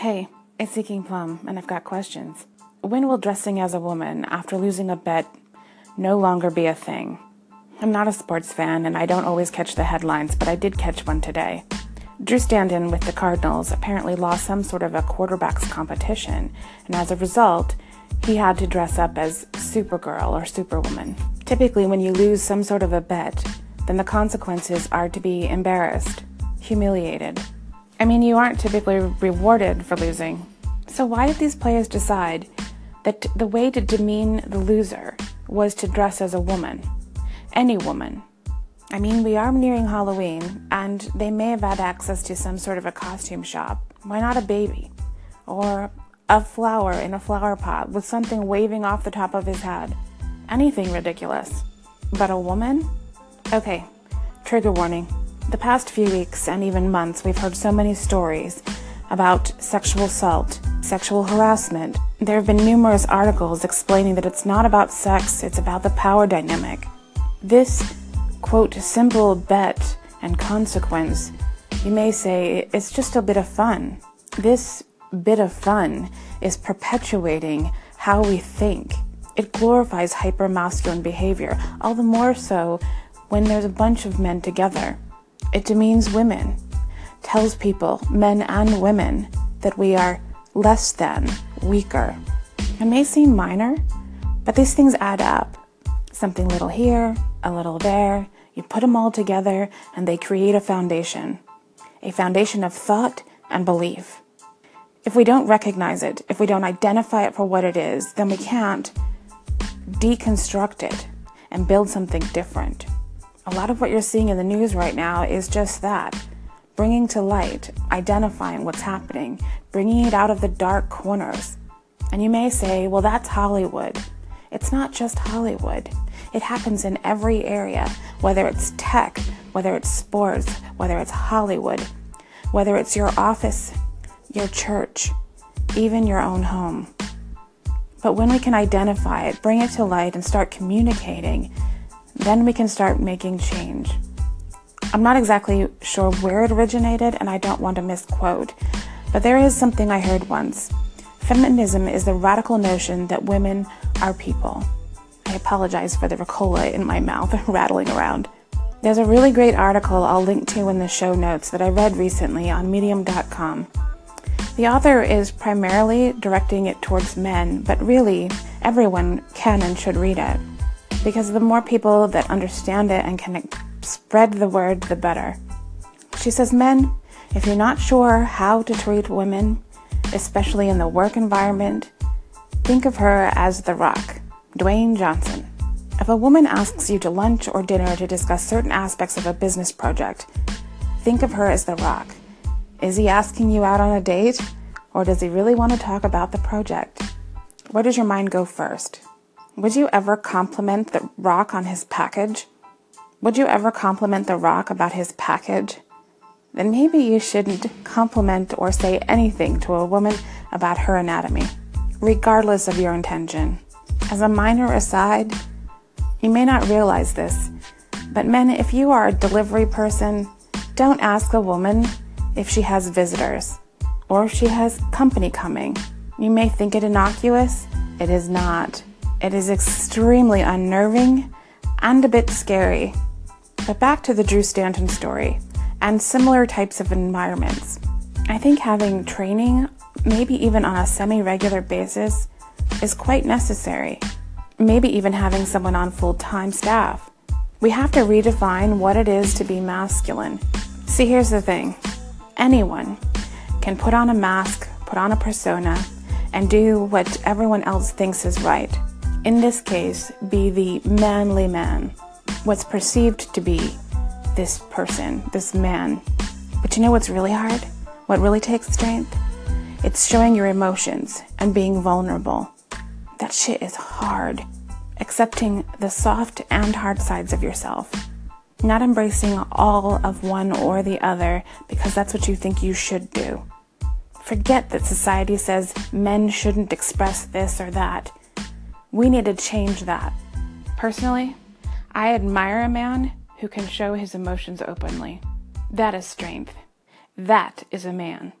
Hey, it's Seeking Plum, and I've got questions. When will dressing as a woman after losing a bet no longer be a thing? I'm not a sports fan, and I don't always catch the headlines, but I did catch one today. Drew Stanton with the Cardinals apparently lost some sort of a quarterback's competition, and as a result, he had to dress up as Supergirl or Superwoman. Typically, when you lose some sort of a bet, then the consequences are to be embarrassed, humiliated, I mean, you aren't typically rewarded for losing. So, why did these players decide that the way to demean the loser was to dress as a woman? Any woman. I mean, we are nearing Halloween, and they may have had access to some sort of a costume shop. Why not a baby? Or a flower in a flower pot with something waving off the top of his head? Anything ridiculous. But a woman? Okay, trigger warning. The past few weeks and even months, we've heard so many stories about sexual assault, sexual harassment. There have been numerous articles explaining that it's not about sex, it's about the power dynamic. This, quote, simple bet and consequence, you may say, it's just a bit of fun. This bit of fun is perpetuating how we think. It glorifies hypermasculine behavior, all the more so when there's a bunch of men together. It demeans women, tells people, men and women, that we are less than, weaker. It may seem minor, but these things add up. Something little here, a little there, you put them all together, and they create a foundation a foundation of thought and belief. If we don't recognize it, if we don't identify it for what it is, then we can't deconstruct it and build something different. A lot of what you're seeing in the news right now is just that bringing to light, identifying what's happening, bringing it out of the dark corners. And you may say, well, that's Hollywood. It's not just Hollywood. It happens in every area, whether it's tech, whether it's sports, whether it's Hollywood, whether it's your office, your church, even your own home. But when we can identify it, bring it to light, and start communicating, then we can start making change. I'm not exactly sure where it originated, and I don't want to misquote, but there is something I heard once. Feminism is the radical notion that women are people. I apologize for the Ricola in my mouth rattling around. There's a really great article I'll link to in the show notes that I read recently on medium.com. The author is primarily directing it towards men, but really, everyone can and should read it because the more people that understand it and can spread the word, the better. She says, Men, if you're not sure how to treat women, especially in the work environment, think of her as The Rock, Dwayne Johnson. If a woman asks you to lunch or dinner to discuss certain aspects of a business project, think of her as The Rock. Is he asking you out on a date, or does he really want to talk about the project? Where does your mind go first? Would you ever compliment the rock on his package? Would you ever compliment the rock about his package? Then maybe you shouldn't compliment or say anything to a woman about her anatomy, regardless of your intention. As a minor aside, you may not realize this, but men, if you are a delivery person, don't ask a woman if she has visitors or if she has company coming. You may think it innocuous, it is not. It is extremely unnerving and a bit scary. But back to the Drew Stanton story and similar types of environments. I think having training, maybe even on a semi regular basis, is quite necessary. Maybe even having someone on full time staff. We have to redefine what it is to be masculine. See, here's the thing anyone can put on a mask, put on a persona, and do what everyone else thinks is right in this case, be the manly man, what's perceived to be this person, this man. But you know what's really hard? What really takes strength? It's showing your emotions and being vulnerable. That shit is hard. Accepting the soft and hard sides of yourself. Not embracing all of one or the other because that's what you think you should do. Forget that society says men shouldn't express this or that. We need to change that. Personally, I admire a man who can show his emotions openly. That is strength. That is a man.